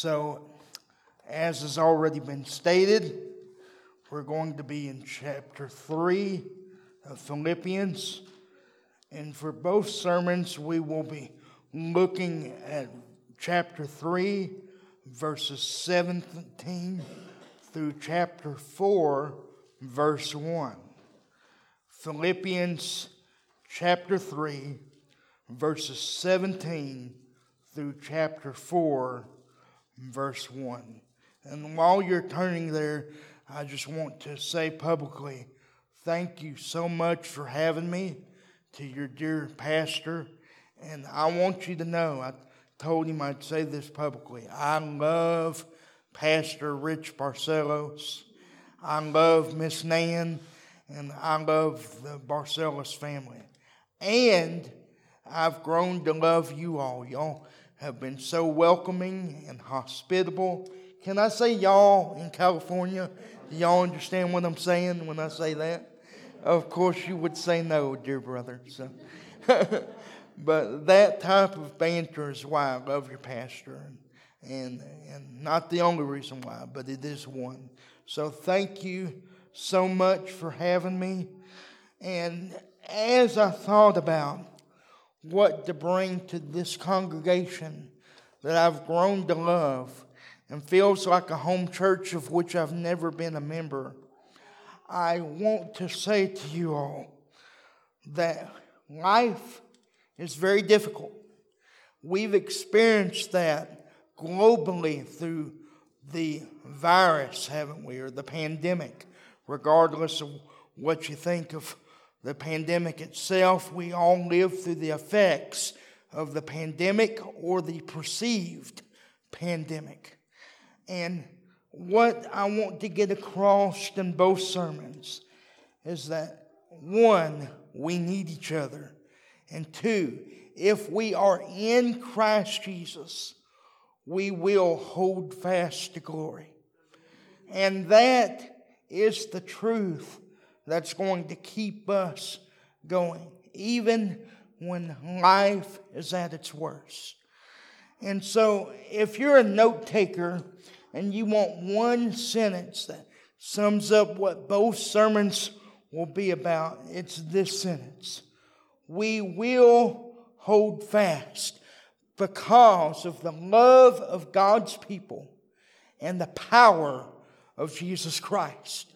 So, as has already been stated, we're going to be in chapter 3 of Philippians. And for both sermons, we will be looking at chapter 3, verses 17 through chapter 4, verse 1. Philippians chapter 3, verses 17 through chapter 4, verse 1. And while you're turning there, I just want to say publicly thank you so much for having me to your dear pastor. And I want you to know, I told him I'd say this publicly. I love Pastor Rich Barcellos. I love Miss Nan, and I love the Barcellos family. And I've grown to love you all. Y'all have been so welcoming and hospitable. Can I say y'all in California? Do y'all understand what I'm saying when I say that? Of course, you would say no, dear brother. So, but that type of banter is why I love your pastor, and, and not the only reason why, but it is one. So thank you so much for having me. And as I thought about what to bring to this congregation that I've grown to love and feels like a home church of which I've never been a member, I want to say to you all that life is very difficult. We've experienced that globally through the virus, haven't we, or the pandemic, regardless of what you think of the pandemic itself, we all live through the effects of the pandemic or the perceived pandemic. And what I want to get across in both sermons is that one, we need each other. And two, if we are in Christ Jesus, we will hold fast to glory. And that is the truth that's going to keep us going, even when life is at its worst. And so, if you're a note taker and you want one sentence that sums up what both sermons will be about, it's this sentence We will hold fast because of the love of God's people and the power of Jesus Christ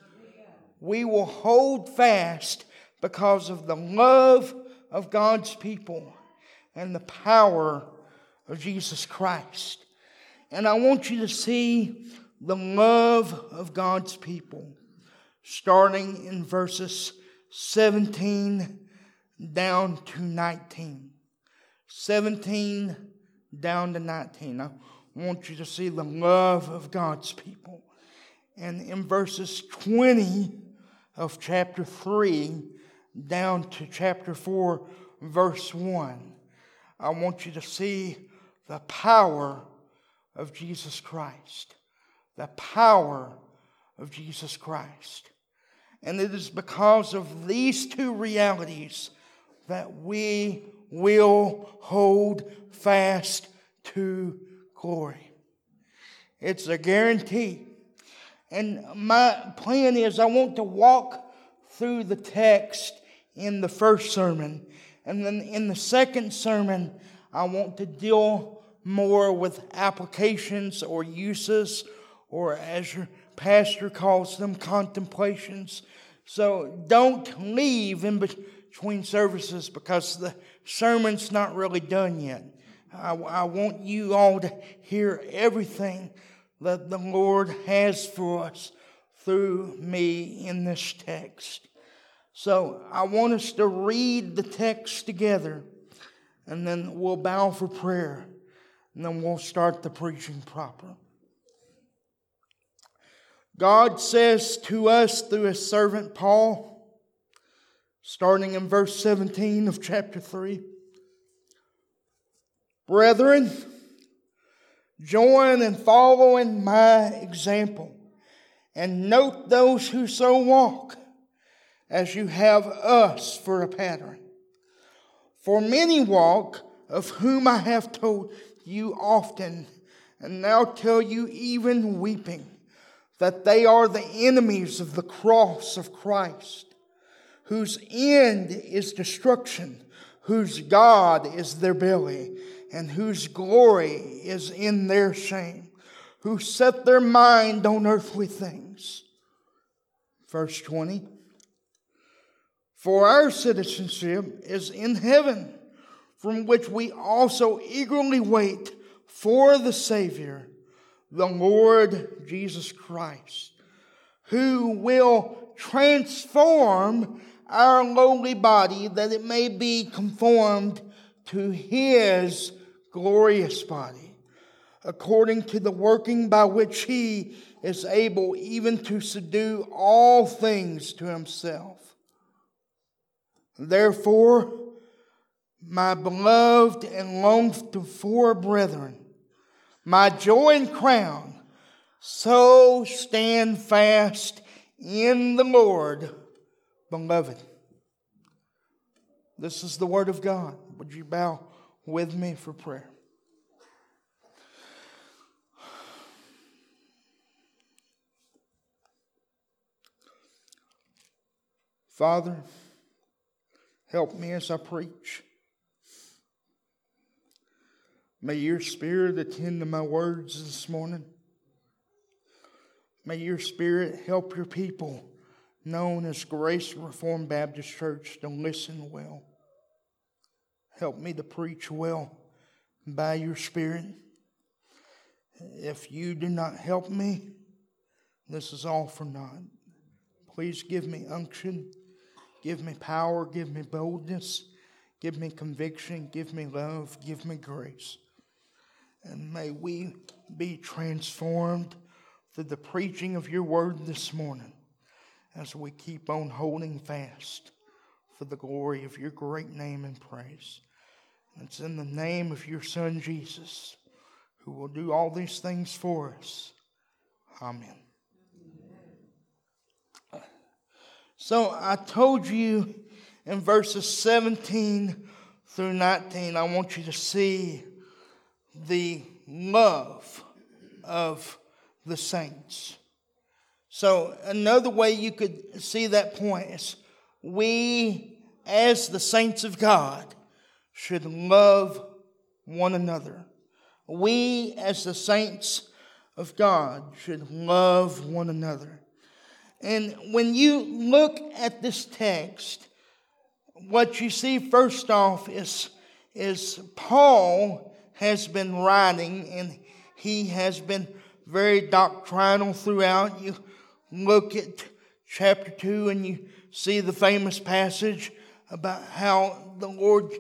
we will hold fast because of the love of God's people and the power of Jesus Christ. And I want you to see the love of God's people, starting in verses 17 down to 19. 17 down to 19. I want you to see the love of God's people. And in verses 20 of chapter 3 down to chapter 4, verse 1. I want you to see the power of Jesus Christ. The power of Jesus Christ. And it is because of these two realities that we will hold fast to glory. It's a guarantee. And my plan is I want to walk through the text in the first sermon. And then in the second sermon, I want to deal more with applications or uses, or as your pastor calls them, contemplations. So don't leave in between services because the sermon's not really done yet. I, I want you all to hear everything that the Lord has for us through me in this text. So I want us to read the text together and then we'll bow for prayer and then we'll start the preaching proper. God says to us through his servant Paul, starting in verse 17 of chapter 3 Brethren, Join in following my example, and note those who so walk, as you have us for a pattern. For many walk, of whom I have told you often, and now tell you, even weeping, that they are the enemies of the cross of Christ, whose end is destruction, whose God is their belly, and whose glory is in their shame, who set their mind on earthly things. Verse 20 For our citizenship is in heaven, from which we also eagerly wait for the Savior, the Lord Jesus Christ, who will transform our lowly body that it may be conformed to his glorious body, according to the working by which he is able even to subdue all things to himself. Therefore, my beloved and longed for brethren, my joy and crown. So stand fast in the Lord, beloved. This is the word of God. Would you bow with me for prayer? Father, help me as I preach. May your spirit attend to my words this morning. May your spirit help your people, known as Grace Reformed Baptist Church, to listen well. Help me to preach well by your spirit. If you do not help me, this is all for naught. Please give me unction, give me power, give me boldness, give me conviction, give me love, give me grace. And may we be transformed through the preaching of your word this morning as we keep on holding fast for the glory of your great name and praise. It's in the name of your Son Jesus, who will do all these things for us. Amen. So I told you in verses 17 through 19, I want you to see the love of the saints. So, another way you could see that point is we, as the saints of God, should love one another. We, as the saints of God, should love one another. And when you look at this text, what you see first off is, is Paul has been writing, and he has been very doctrinal throughout. You look at chapter 2 and you see the famous passage about how the Lord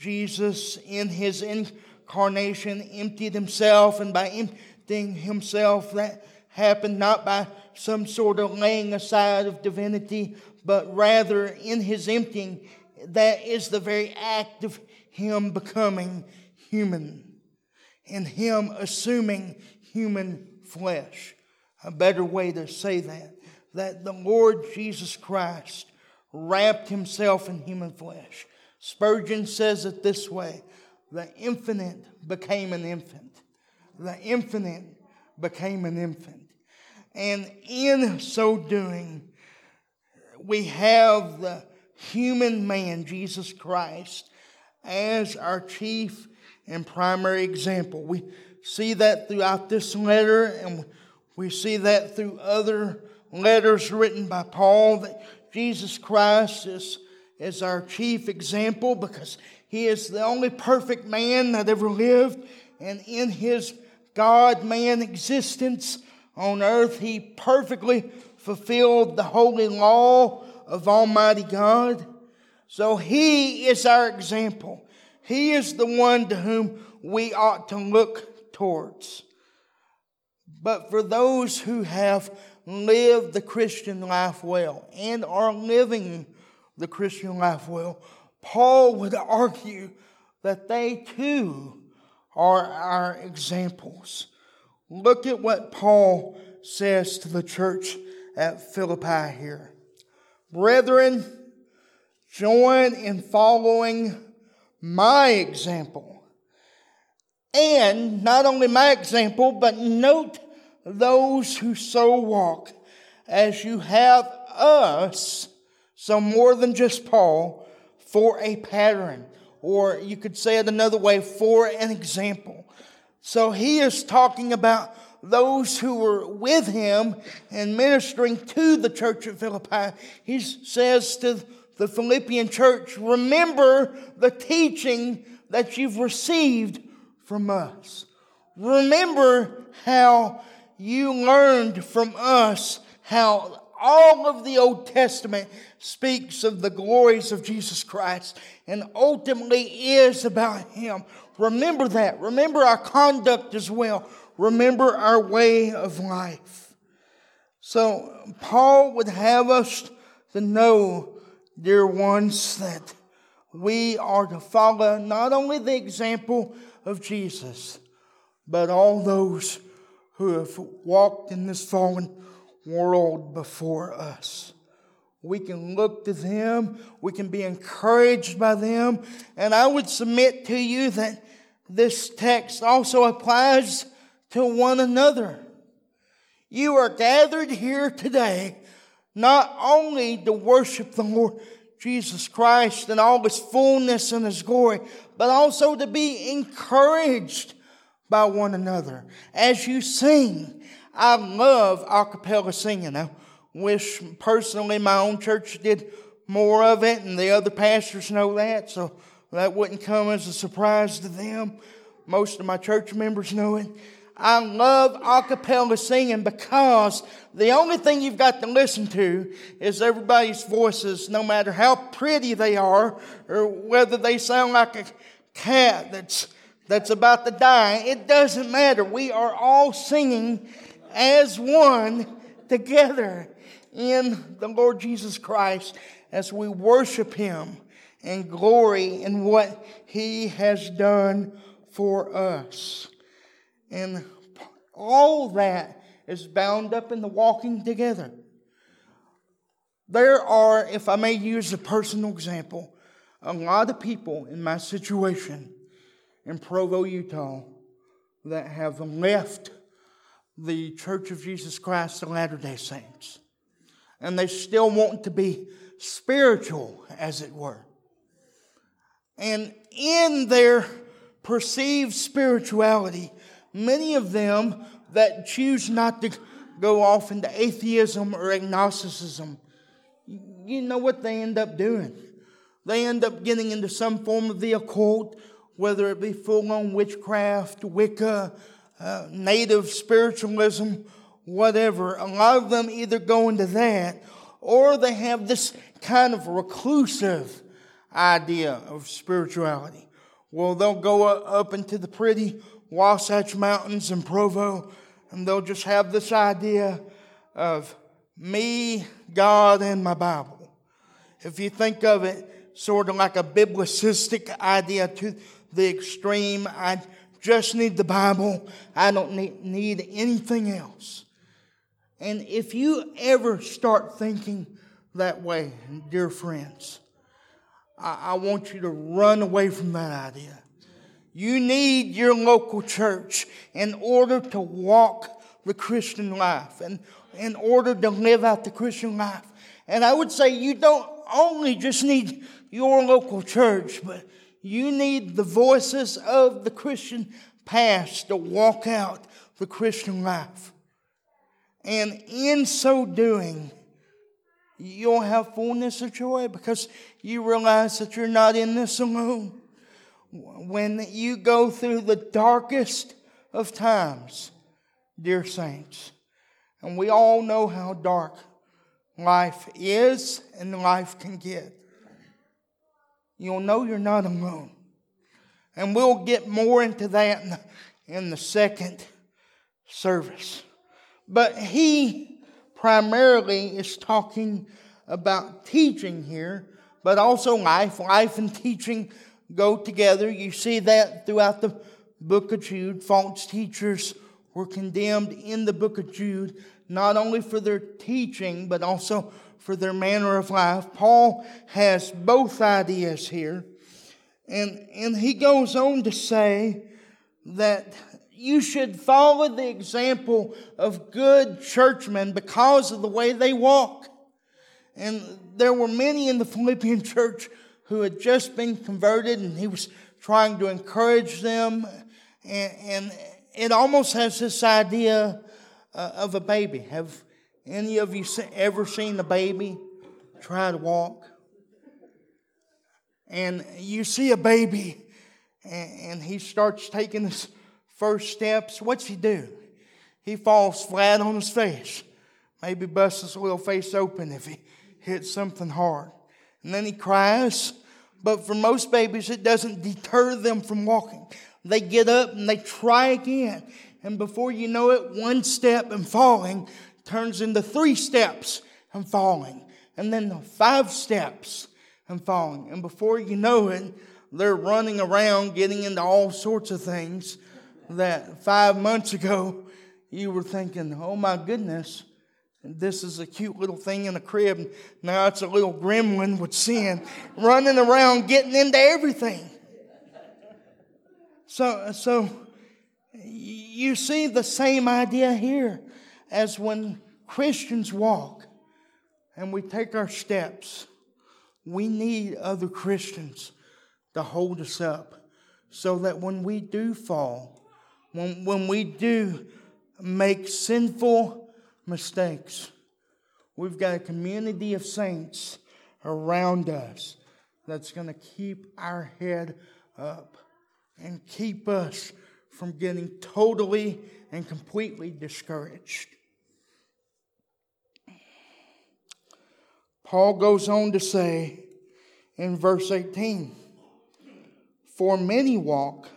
Jesus, in his incarnation, emptied himself, and by emptying himself, that happened not by some sort of laying aside of divinity, but rather in his emptying, that is the very act of him becoming human and him assuming human flesh. A better way to say that, that the Lord Jesus Christ wrapped himself in human flesh. Spurgeon says it this way the infinite became an infant. The infinite became an infant. And in so doing, we have the human man, Jesus Christ, as our chief and primary example. We see that throughout this letter, and we see that through other letters written by Paul that Jesus Christ is, is our chief example because he is the only perfect man that ever lived, and in his God man existence on earth, he perfectly fulfilled the holy law of Almighty God. So he is our example. He is the one to whom we ought to look towards. But for those who have lived the Christian life well and are living the Christian life well, Paul would argue that they too are our examples. Look at what Paul says to the church at Philippi here. Brethren, join in following my example And not only my example, but note those who so walk as you have us, so more than just Paul, for a pattern. Or you could say it another way, for an example. So he is talking about those who were with him and ministering to the church at Philippi. He says to the Philippian church, remember the teaching that you've received from us. Remember how you learned from us how all of the Old Testament speaks of the glories of Jesus Christ and ultimately is about Him. Remember that. Remember our conduct as well. Remember our way of life. So, Paul would have us to know, dear ones, that we are to follow not only the example of Jesus, but all those who have walked in this fallen world before us. We can look to them, we can be encouraged by them, and I would submit to you that this text also applies to one another. You are gathered here today not only to worship the Lord Jesus Christ and all his fullness and his glory, but also to be encouraged by one another as you sing. I love a cappella singing. I wish personally my own church did more of it, and the other pastors know that, so that wouldn't come as a surprise to them. Most of my church members know it. I love a cappella singing because the only thing you've got to listen to is everybody's voices, no matter how pretty they are or whether they sound like a cat that's, that's about to die. It doesn't matter. We are all singing as one together in the Lord Jesus Christ as we worship Him and glory in what He has done for us. And all that is bound up in the walking together. There are, if I may use a personal example, a lot of people in my situation in Provo, Utah, that have left the Church of Jesus Christ of Latter day Saints. And they still want to be spiritual, as it were. And in their perceived spirituality, many of them that choose not to go off into atheism or agnosticism, you know what they end up doing? They end up getting into some form of the occult, whether it be full on witchcraft, Wicca, uh, native spiritualism, whatever. A lot of them either go into that or they have this kind of reclusive idea of spirituality. Well, they'll go up into the pretty Wasatch Mountains in Provo and they'll just have this idea of me, God, and my Bible. If you think of it sort of like a biblicistic idea to the extreme, just need the Bible. I don't need, need anything else. And if you ever start thinking that way, dear friends, I, I want you to run away from that idea. You need your local church in order to walk the Christian life and in order to live out the Christian life. And I would say you don't only just need your local church, but you need the voices of the Christian past to walk out the Christian life. And in so doing, you'll have fullness of joy because you realize that you're not in this alone. When you go through the darkest of times, dear saints, and we all know how dark life is and life can get you'll know you're not alone. And we'll get more into that in the, in the second service. But he primarily is talking about teaching here, but also life. Life and teaching go together. You see that throughout the book of Jude. False teachers were condemned in the book of Jude, not only for their teaching, but also for their manner of life. Paul has both ideas here. And, and he goes on to say that you should follow the example of good churchmen because of the way they walk. And there were many in the Philippian church who had just been converted, and he was trying to encourage them. And, and it almost has this idea uh, of a baby. Have any of you ever seen a baby try to walk? And you see a baby, and he starts taking his first steps. What's he do? He falls flat on his face. Maybe busts his little face open if he hits something hard. And then he cries. But for most babies, it doesn't deter them from walking. They get up and they try again. And before you know it, one step and falling turns into three steps and falling. And then the five steps and falling. And before you know it, they're running around getting into all sorts of things that five months ago you were thinking, oh my goodness, this is a cute little thing in a crib. Now it's a little gremlin with sin running around getting into everything. So, so you see the same idea here as when Christians walk and we take our steps. We need other Christians to hold us up so that when we do fall, when, when we do make sinful mistakes, we've got a community of saints around us that's going to keep our head up and keep us from getting totally and completely discouraged. Paul goes on to say in verse 18 For many walk,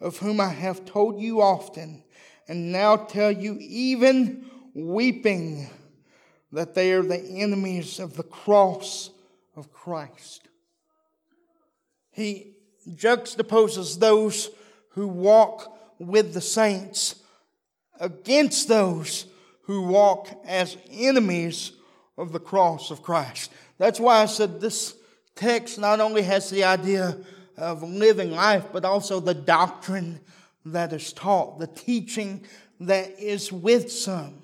of whom I have told you often, and now tell you, even weeping, that they are the enemies of the cross of Christ. He juxtaposes those who walk with the saints against those who walk as enemies of the cross of Christ. That's why I said this text not only has the idea of living life, but also the doctrine that is taught, the teaching that is with some.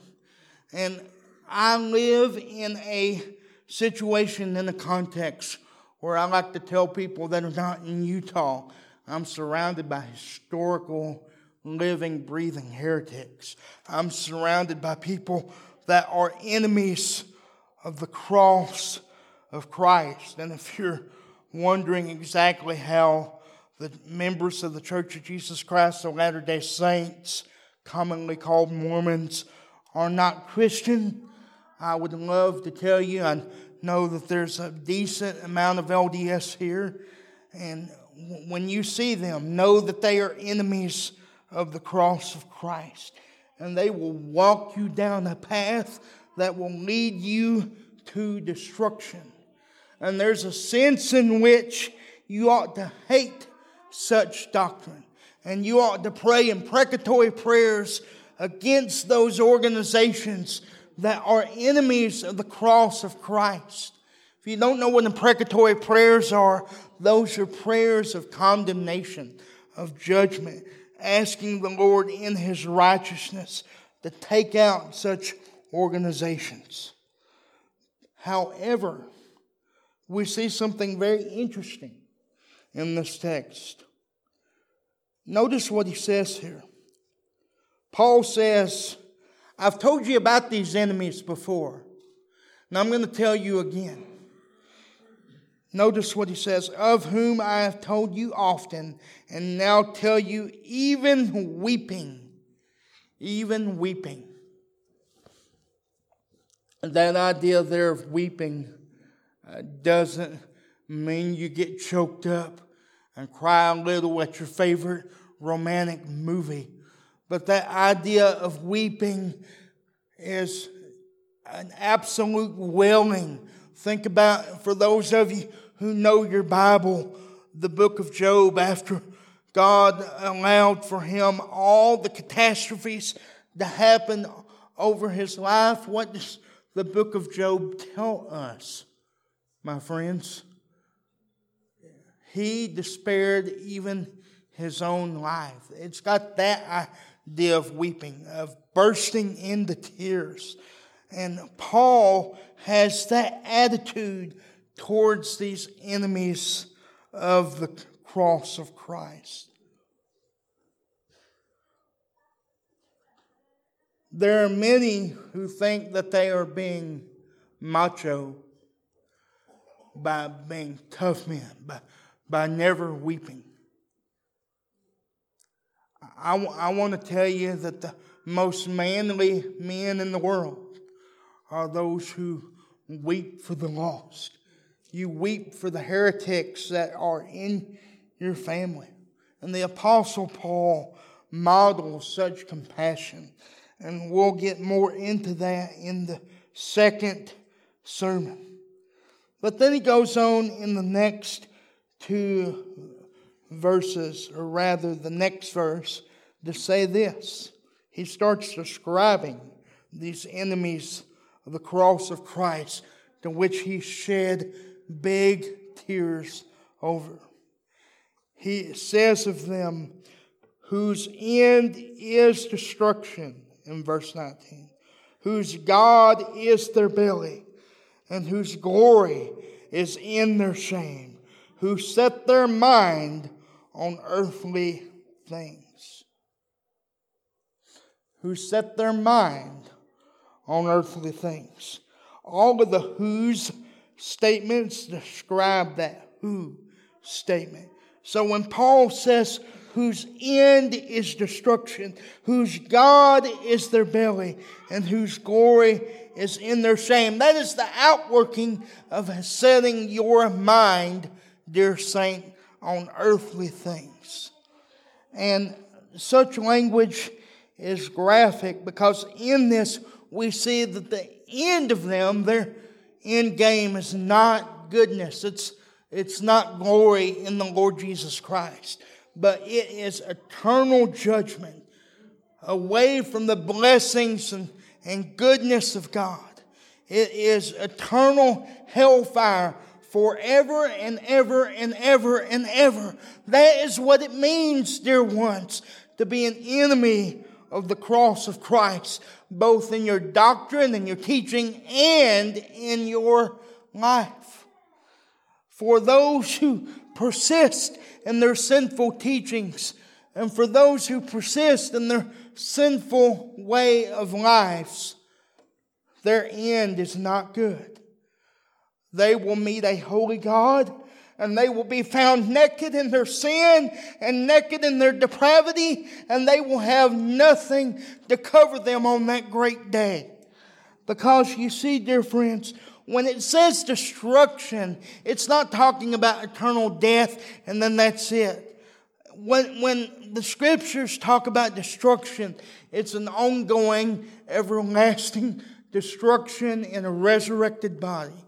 And I live in a situation, in a context where I like to tell people that are not in Utah, I'm surrounded by historical, living, breathing heretics. I'm surrounded by people that are enemies of the cross of Christ. And if you're wondering exactly how the members of the Church of Jesus Christ of Latter day Saints, commonly called Mormons, are not Christian, I would love to tell you. Know that there's a decent amount of LDS here. And when you see them, know that they are enemies of the cross of Christ. And they will walk you down a path that will lead you to destruction. And there's a sense in which you ought to hate such doctrine. And you ought to pray imprecatory prayers against those organizations that are enemies of the cross of Christ. If you don't know what imprecatory prayers are, those are prayers of condemnation, of judgment, asking the Lord in His righteousness to take out such organizations. However, we see something very interesting in this text. Notice what he says here. Paul says, I've told you about these enemies before. Now I'm going to tell you again. Notice what he says, of whom I have told you often, and now tell you even weeping. Even weeping. That idea there of weeping uh, doesn't mean you get choked up and cry a little at your favorite romantic movie. But that idea of weeping is an absolute wailing. Think about, for those of you who know your Bible, the book of Job, after God allowed for him all the catastrophes to happen over his life, what does the book of Job tell us, my friends? He despaired even his own life. It's got that idea of weeping, of bursting into tears. And Paul has that attitude towards these enemies of the cross of Christ. There are many who think that they are being macho by being tough men, by, by never weeping. I, I want to tell you that the most manly men in the world are those who weep for the lost. You weep for the heretics that are in your family. And the Apostle Paul models such compassion. And we'll get more into that in the second sermon. But then he goes on in the next two verses, or rather the next verse, to say this. He starts describing these enemies of the cross of Christ to which he shed big tears over. He says of them, whose end is destruction, in verse 19, whose God is their belly, and whose glory is in their shame, who set their mind on earthly things. Who set their mind on earthly things. All of the whose statements describe that who statement. So when Paul says, whose end is destruction, whose God is their belly, and whose glory is in their shame, that is the outworking of setting your mind, dear saint, on earthly things. And such language is graphic because in this we see that the end of them, their end game is not goodness. It's, it's not glory in the Lord Jesus Christ, but it is eternal judgment away from the blessings and, and goodness of God. It is eternal hellfire forever and ever and ever and ever. That is what it means, dear ones, to be an enemy of the cross of Christ, both in your doctrine and your teaching and in your life. For those who persist in their sinful teachings, and for those who persist in their sinful way of lives, their end is not good. They will meet a holy God and they will be found naked in their sin and naked in their depravity, and they will have nothing to cover them on that great day. Because you see, dear friends, when it says destruction, it's not talking about eternal death and then that's it. When, when the scriptures talk about destruction, it's an ongoing, everlasting destruction in a resurrected body.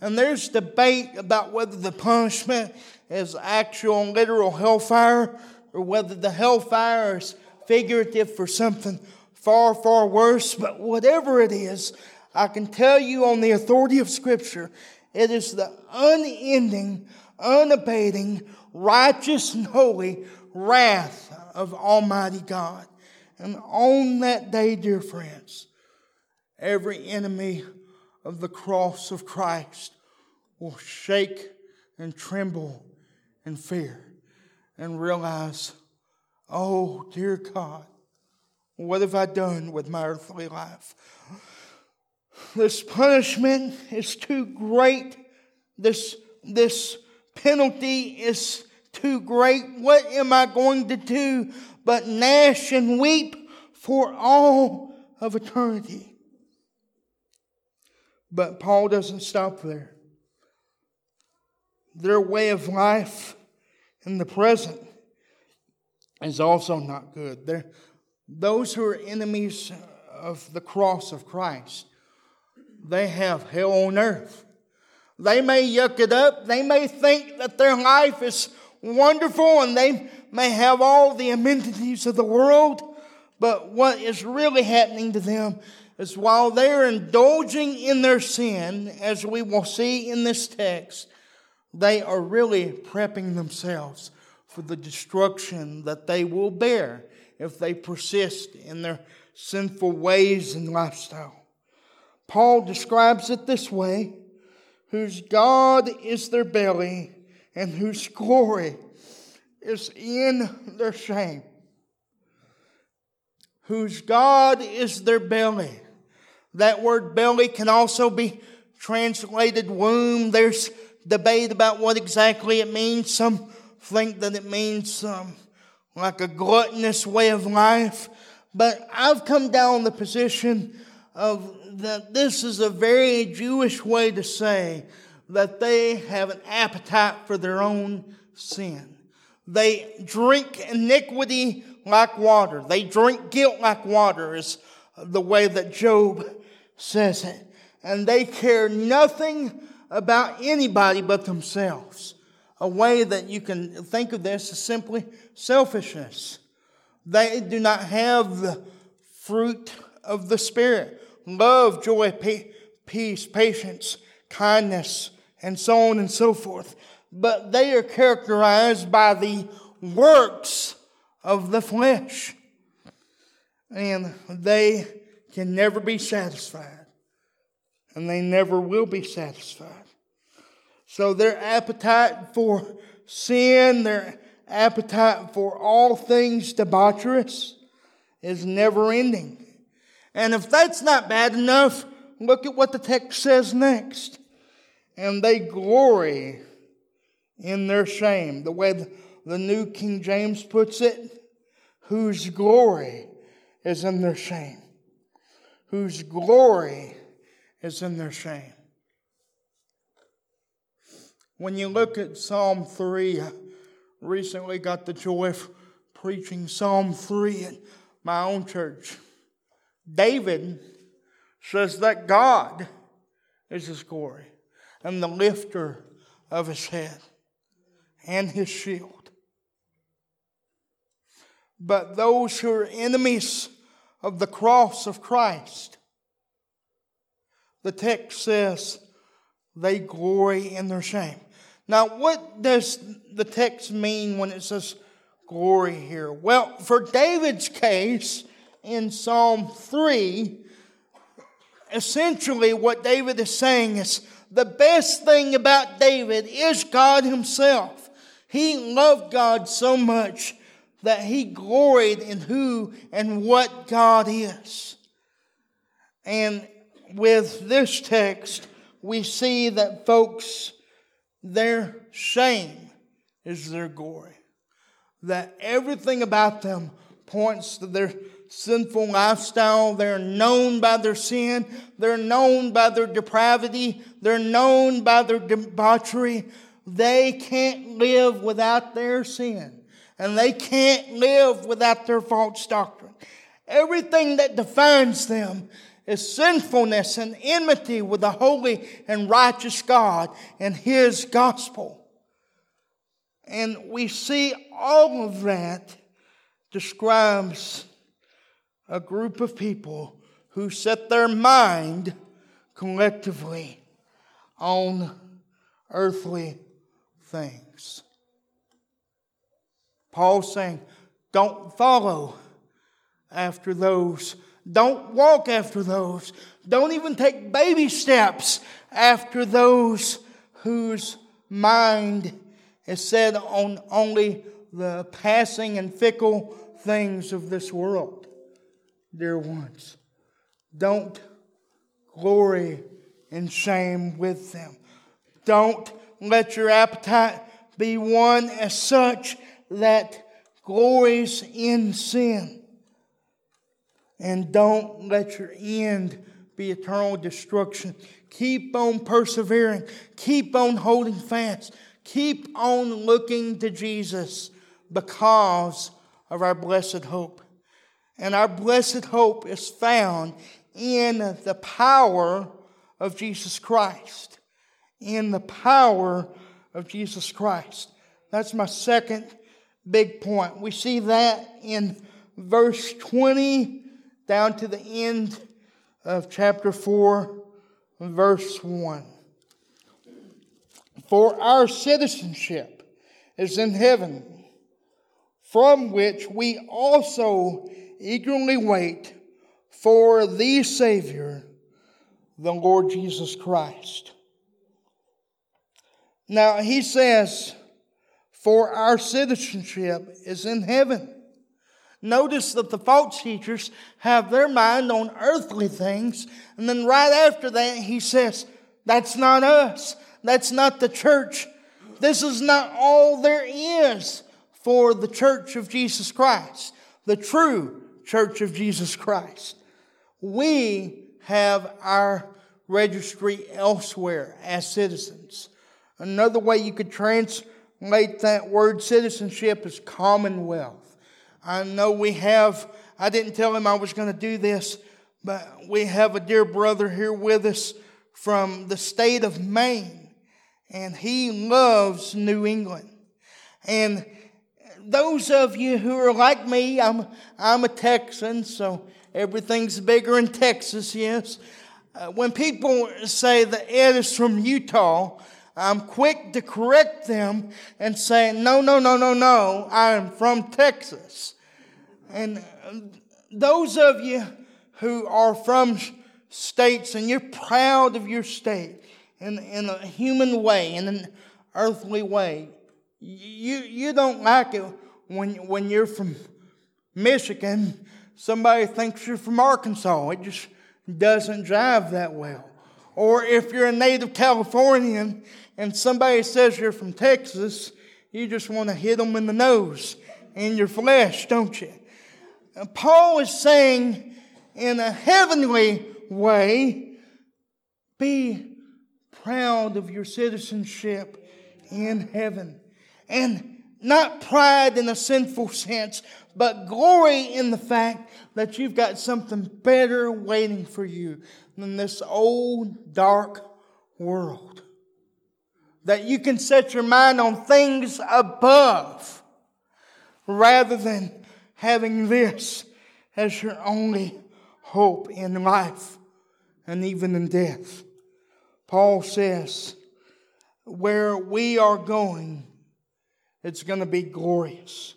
And there's debate about whether the punishment is actual literal hellfire or whether the hellfire is figurative for something far, far worse. But whatever it is, I can tell you on the authority of Scripture, it is the unending, unabating, righteous and holy wrath of Almighty God. And on that day, dear friends, every enemy of the cross of Christ will shake and tremble in fear and realize, oh, dear God, what have I done with my earthly life? This punishment is too great. This, this penalty is too great. What am I going to do but gnash and weep for all of eternity? But Paul doesn't stop there. Their way of life in the present is also not good. They're, those who are enemies of the cross of Christ, they have hell on earth. They may yuck it up. They may think that their life is wonderful and they may have all the amenities of the world. But what is really happening to them is while they're indulging in their sin, as we will see in this text, they are really prepping themselves for the destruction that they will bear if they persist in their sinful ways and lifestyle. Paul describes it this way whose God is their belly and whose glory is in their shame. Whose God is their belly. That word belly can also be translated womb. There's debate about what exactly it means. Some think that it means um, like a gluttonous way of life. But I've come down the position of that this is a very Jewish way to say that they have an appetite for their own sin. They drink iniquity like water. They drink guilt like water, is the way that Job says it. And they care nothing about anybody but themselves. A way that you can think of this is simply selfishness. They do not have the fruit of the Spirit love, joy, peace, patience, kindness, and so on and so forth. But they are characterized by the works of the flesh. And they can never be satisfied. And they never will be satisfied. So their appetite for sin, their appetite for all things debaucherous is never ending. And if that's not bad enough, look at what the text says next. And they glory in their shame. The way the New King James puts it, whose glory is in their shame. Whose glory is in their shame. When you look at Psalm 3, I recently got the joy of preaching Psalm 3 at my own church. David says that God is his glory and the lifter of his head and his shield. But those who are enemies of the cross of Christ, the text says they glory in their shame. Now, what does the text mean when it says glory here? Well, for David's case, in Psalm 3, essentially what David is saying is the best thing about David is God Himself. He loved God so much that he gloried in who and what God is. And with this text, we see that folks, their shame is their glory. That everything about them points to their sinful lifestyle. They're known by their sin. They're known by their depravity. They're known by their debauchery. They can't live without their sin. And they can't live without their false doctrine. Everything that defines them is sinfulness and enmity with the holy and righteous God and His gospel. And we see all of that describes a group of people who set their mind collectively on earthly things. Paul's saying, don't follow after those. Don't walk after those. Don't even take baby steps after those whose mind is set on only the passing and fickle things of this world dear ones. Don't glory in shame with them. Don't let your appetite be one as such that glories in sin. And don't let your end be eternal destruction. Keep on persevering. Keep on holding fast. Keep on looking to Jesus because of our blessed hope. And our blessed hope is found in the power of Jesus Christ. In the power of Jesus Christ. That's my second big point. We see that in verse 20 down to the end of chapter 4, verse 1. For our citizenship is in heaven, from which we also eagerly wait for the Savior, the Lord Jesus Christ. Now, he says, for our citizenship is in heaven. Notice that the false teachers have their mind on earthly things, and then right after that, he says, That's not us. That's not the church. This is not all there is for the church of Jesus Christ, the true church of Jesus Christ. We have our registry elsewhere as citizens. Another way you could translate that word citizenship is commonwealth. I know we have, I didn't tell him I was going to do this, but we have a dear brother here with us from the state of Maine, and he loves New England. And those of you who are like me, I'm, I'm a Texan, so everything's bigger in Texas, yes. Uh, when people say that Ed is from Utah, I'm quick to correct them and say, no, no, no, no, no, I am from Texas. And those of you who are from states and you're proud of your state in, in a human way, in an earthly way, you, you don't like it when, when you're from Michigan. Somebody thinks you're from Arkansas. It just doesn't drive that well. Or if you're a native Californian and somebody says you're from Texas, you just want to hit them in the nose in your flesh, don't you? Paul is saying in a heavenly way, be proud of your citizenship in heaven. And not pride in a sinful sense, but glory in the fact that you've got something better waiting for you than this old dark world that you can set your mind on things above rather than having this as your only hope in life and even in death. Paul says, where we are going, it's going to be glorious.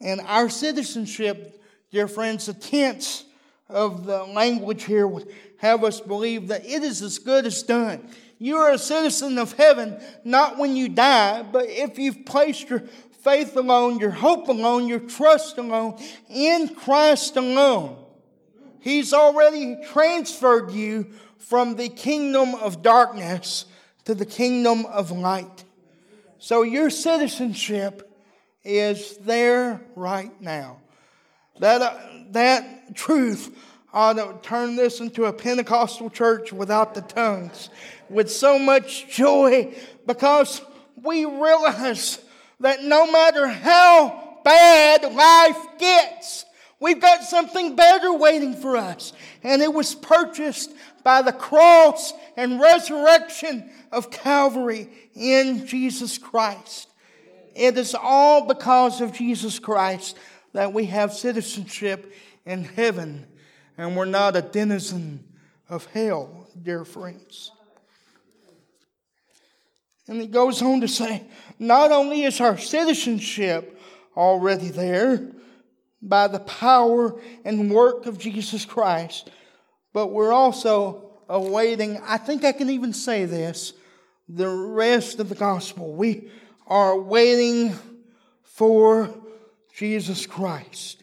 And our citizenship, dear friends, the tense of the language here would have us believe that it is as good as done. You are a citizen of heaven, not when you die, but if you've placed your faith alone, your hope alone, your trust alone, in Christ alone. He's already transferred you from the kingdom of darkness to the kingdom of light. So your citizenship is there right now. That, uh, that truth ought to turn this into a Pentecostal church without the tongues with so much joy because we realize that no matter how bad life gets, we've got something better waiting for us. And it was purchased by the cross and resurrection of Calvary in Jesus Christ. It is all because of Jesus Christ that we have citizenship in heaven and we're not a denizen of hell, dear friends. And he goes on to say, not only is our citizenship already there by the power and work of Jesus Christ, but we're also awaiting, I think I can even say this, the rest of the gospel. We are waiting for Jesus Christ.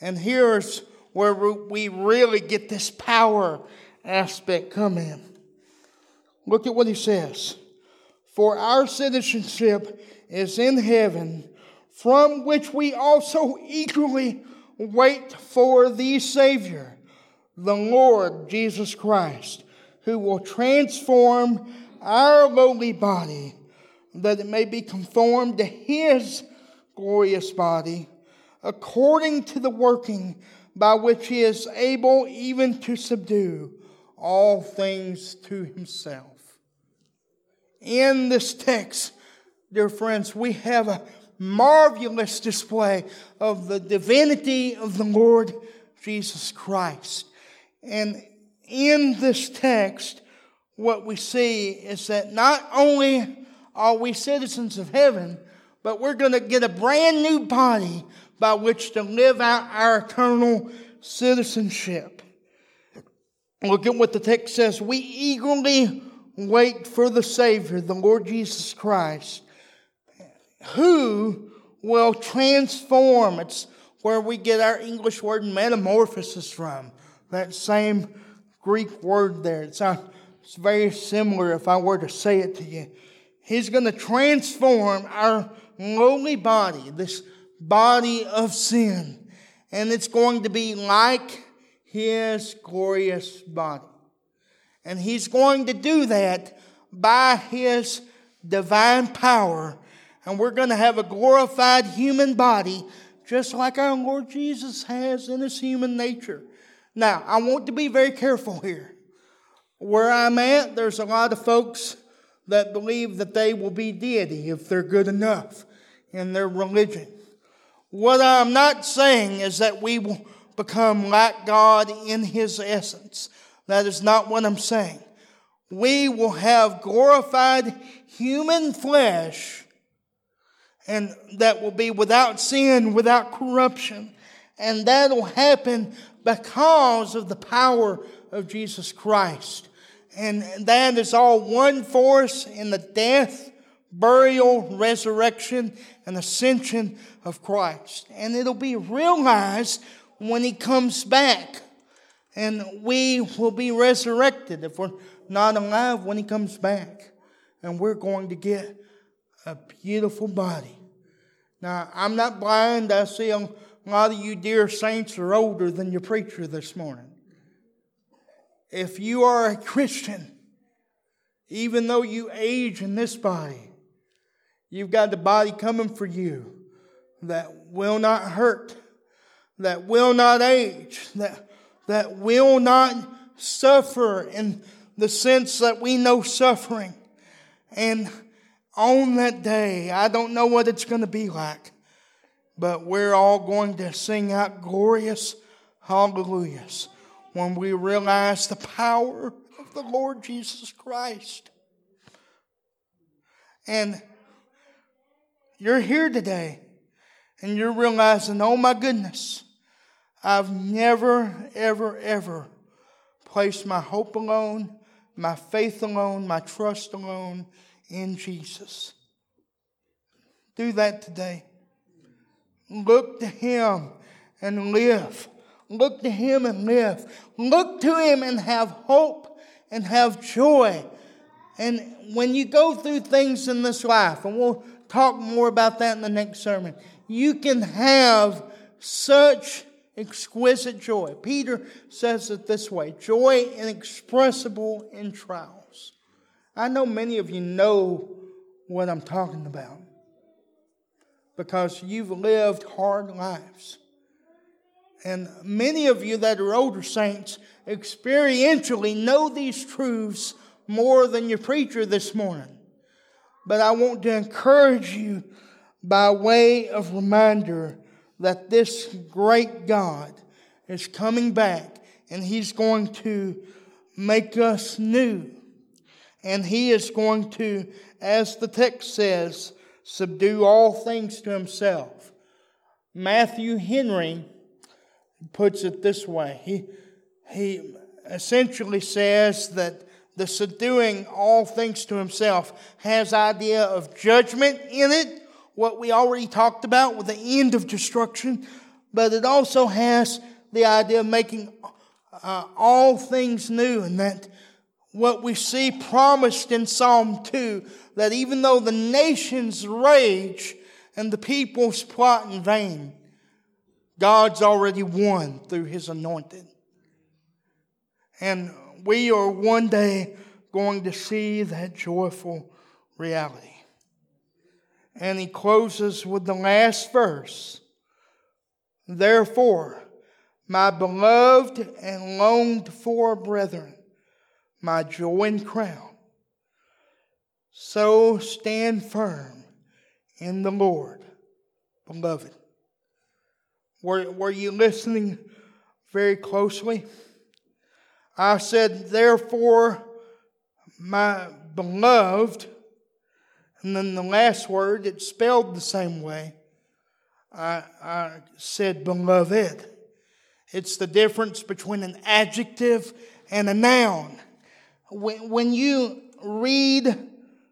And here's where we really get this power aspect come in. Look at what he says. For our citizenship is in heaven, from which we also eagerly wait for the Savior, the Lord Jesus Christ, who will transform our lowly body that it may be conformed to his glorious body, according to the working by which he is able even to subdue all things to himself in this text, dear friends, we have a marvelous display of the divinity of the Lord Jesus Christ. And in this text, what we see is that not only are we citizens of heaven, but we're going to get a brand new body by which to live out our eternal citizenship. Look at what the text says. We eagerly wait for the Savior, the Lord Jesus Christ, who will transform. It's where we get our English word metamorphosis from. That same Greek word there. It's, it's very similar if I were to say it to you. He's going to transform our Mm-hmm. lowly body, this body of sin, and it's going to be like his glorious body. And he's going to do that by his divine power. And we're going to have a glorified human body just like our Lord Jesus has in his human nature. Now, I want to be very careful here. Where I'm at, there's a lot of folks that believe that they will be deity if they're good enough in their religion. What I'm not saying is that we will become like God in His essence. That is not what I'm saying. We will have glorified human flesh and that will be without sin, without corruption. And that'll happen because of the power of Jesus Christ. And that is all one force in the death, burial, resurrection, and ascension of Christ. And it'll be realized when he comes back. And we will be resurrected if we're not alive when he comes back. And we're going to get a beautiful body. Now, I'm not blind. I see a lot of you dear saints are older than your preacher this morning. If you are a Christian, even though you age in this body, you've got the body coming for you that will not hurt, that will not age, that, that will not suffer in the sense that we know suffering. And on that day, I don't know what it's going to be like, but we're all going to sing out glorious hallelujahs when we realize the power of the Lord Jesus Christ. And you're here today and you're realizing, oh my goodness, I've never, ever, ever placed my hope alone, my faith alone, my trust alone in Jesus. Do that today. Look to Him and live. Look to Him and live. Look to Him and have hope and have joy. And when you go through things in this life, and we'll talk more about that in the next sermon, you can have such exquisite joy. Peter says it this way joy inexpressible in trials. I know many of you know what I'm talking about because you've lived hard lives. And many of you that are older saints experientially know these truths more than your preacher this morning. But I want to encourage you by way of reminder that this great God is coming back and He's going to make us new. And He is going to, as the text says, subdue all things to Himself. Matthew Henry puts it this way. He, he essentially says that the subduing all things to himself has idea of judgment in it, what we already talked about with the end of destruction, but it also has the idea of making uh, all things new, and that what we see promised in Psalm 2 that even though the nations rage and the peoples plot in vain, God's already won through his anointed. And we are one day going to see that joyful reality. And he closes with the last verse. Therefore, my beloved and longed for brethren, my joy and crown, so stand firm in the Lord, beloved. Were, were you listening very closely? I said, Therefore, my beloved And then the last word, it's spelled the same way. I, I said beloved. It's the difference between an adjective and a noun. When, when you read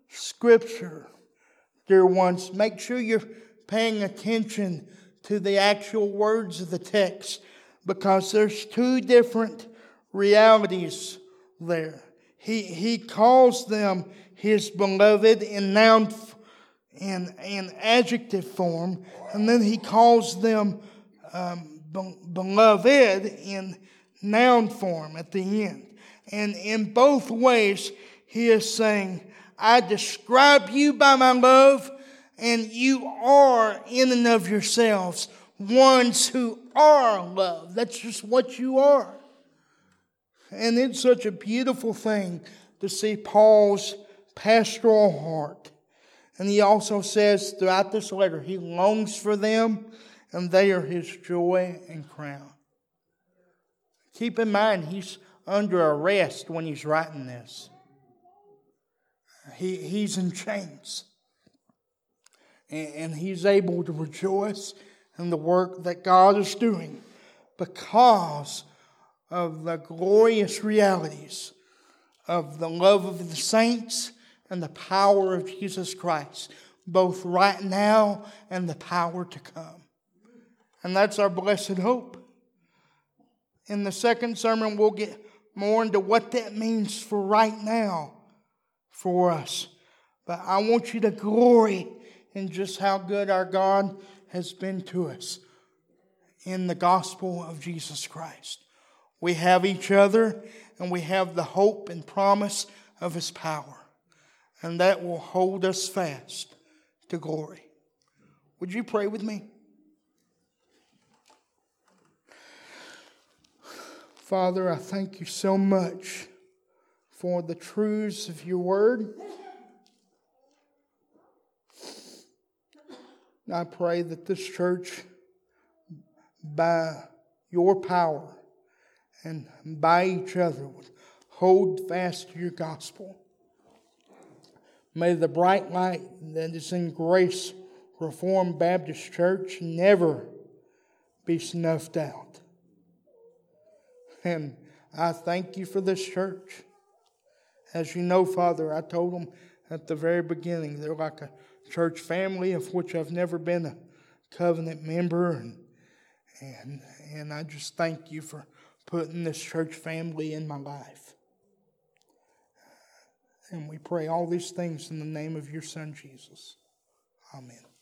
Scripture, dear ones, make sure you're paying attention to the actual words of the text because there's two different realities there. He, he calls them his beloved in noun in, in adjective form, and then he calls them um, beloved in noun form at the end. And in both ways, he is saying, I describe you by my love, and you are in and of yourselves ones who are love. That's just what you are. And it's such a beautiful thing to see Paul's pastoral heart. And he also says throughout this letter, he longs for them, and they are his joy and crown. Keep in mind, he's under arrest when he's writing this. He, he's in chains. And, and he's able to rejoice in the work that God is doing because of the glorious realities of the love of the saints and the power of Jesus Christ, both right now and the power to come. And that's our blessed hope. In the second sermon, we'll get more into what that means for right now for us. But I want you to glory in just how good our God has been to us in the gospel of Jesus Christ. We have each other and we have the hope and promise of his power. And that will hold us fast to glory. Would you pray with me? Father, I thank you so much for the truths of your word. I pray that this church, by your power and by each other, hold fast to your gospel. May the bright light that is in Grace Reformed Baptist Church never be snuffed out. And I thank you for this church. As you know, Father, I told them at the very beginning, they're like a church family of which I've never been a covenant member. And, and, and I just thank you for putting this church family in my life. And we pray all these things in the name of your Son, Jesus. Amen.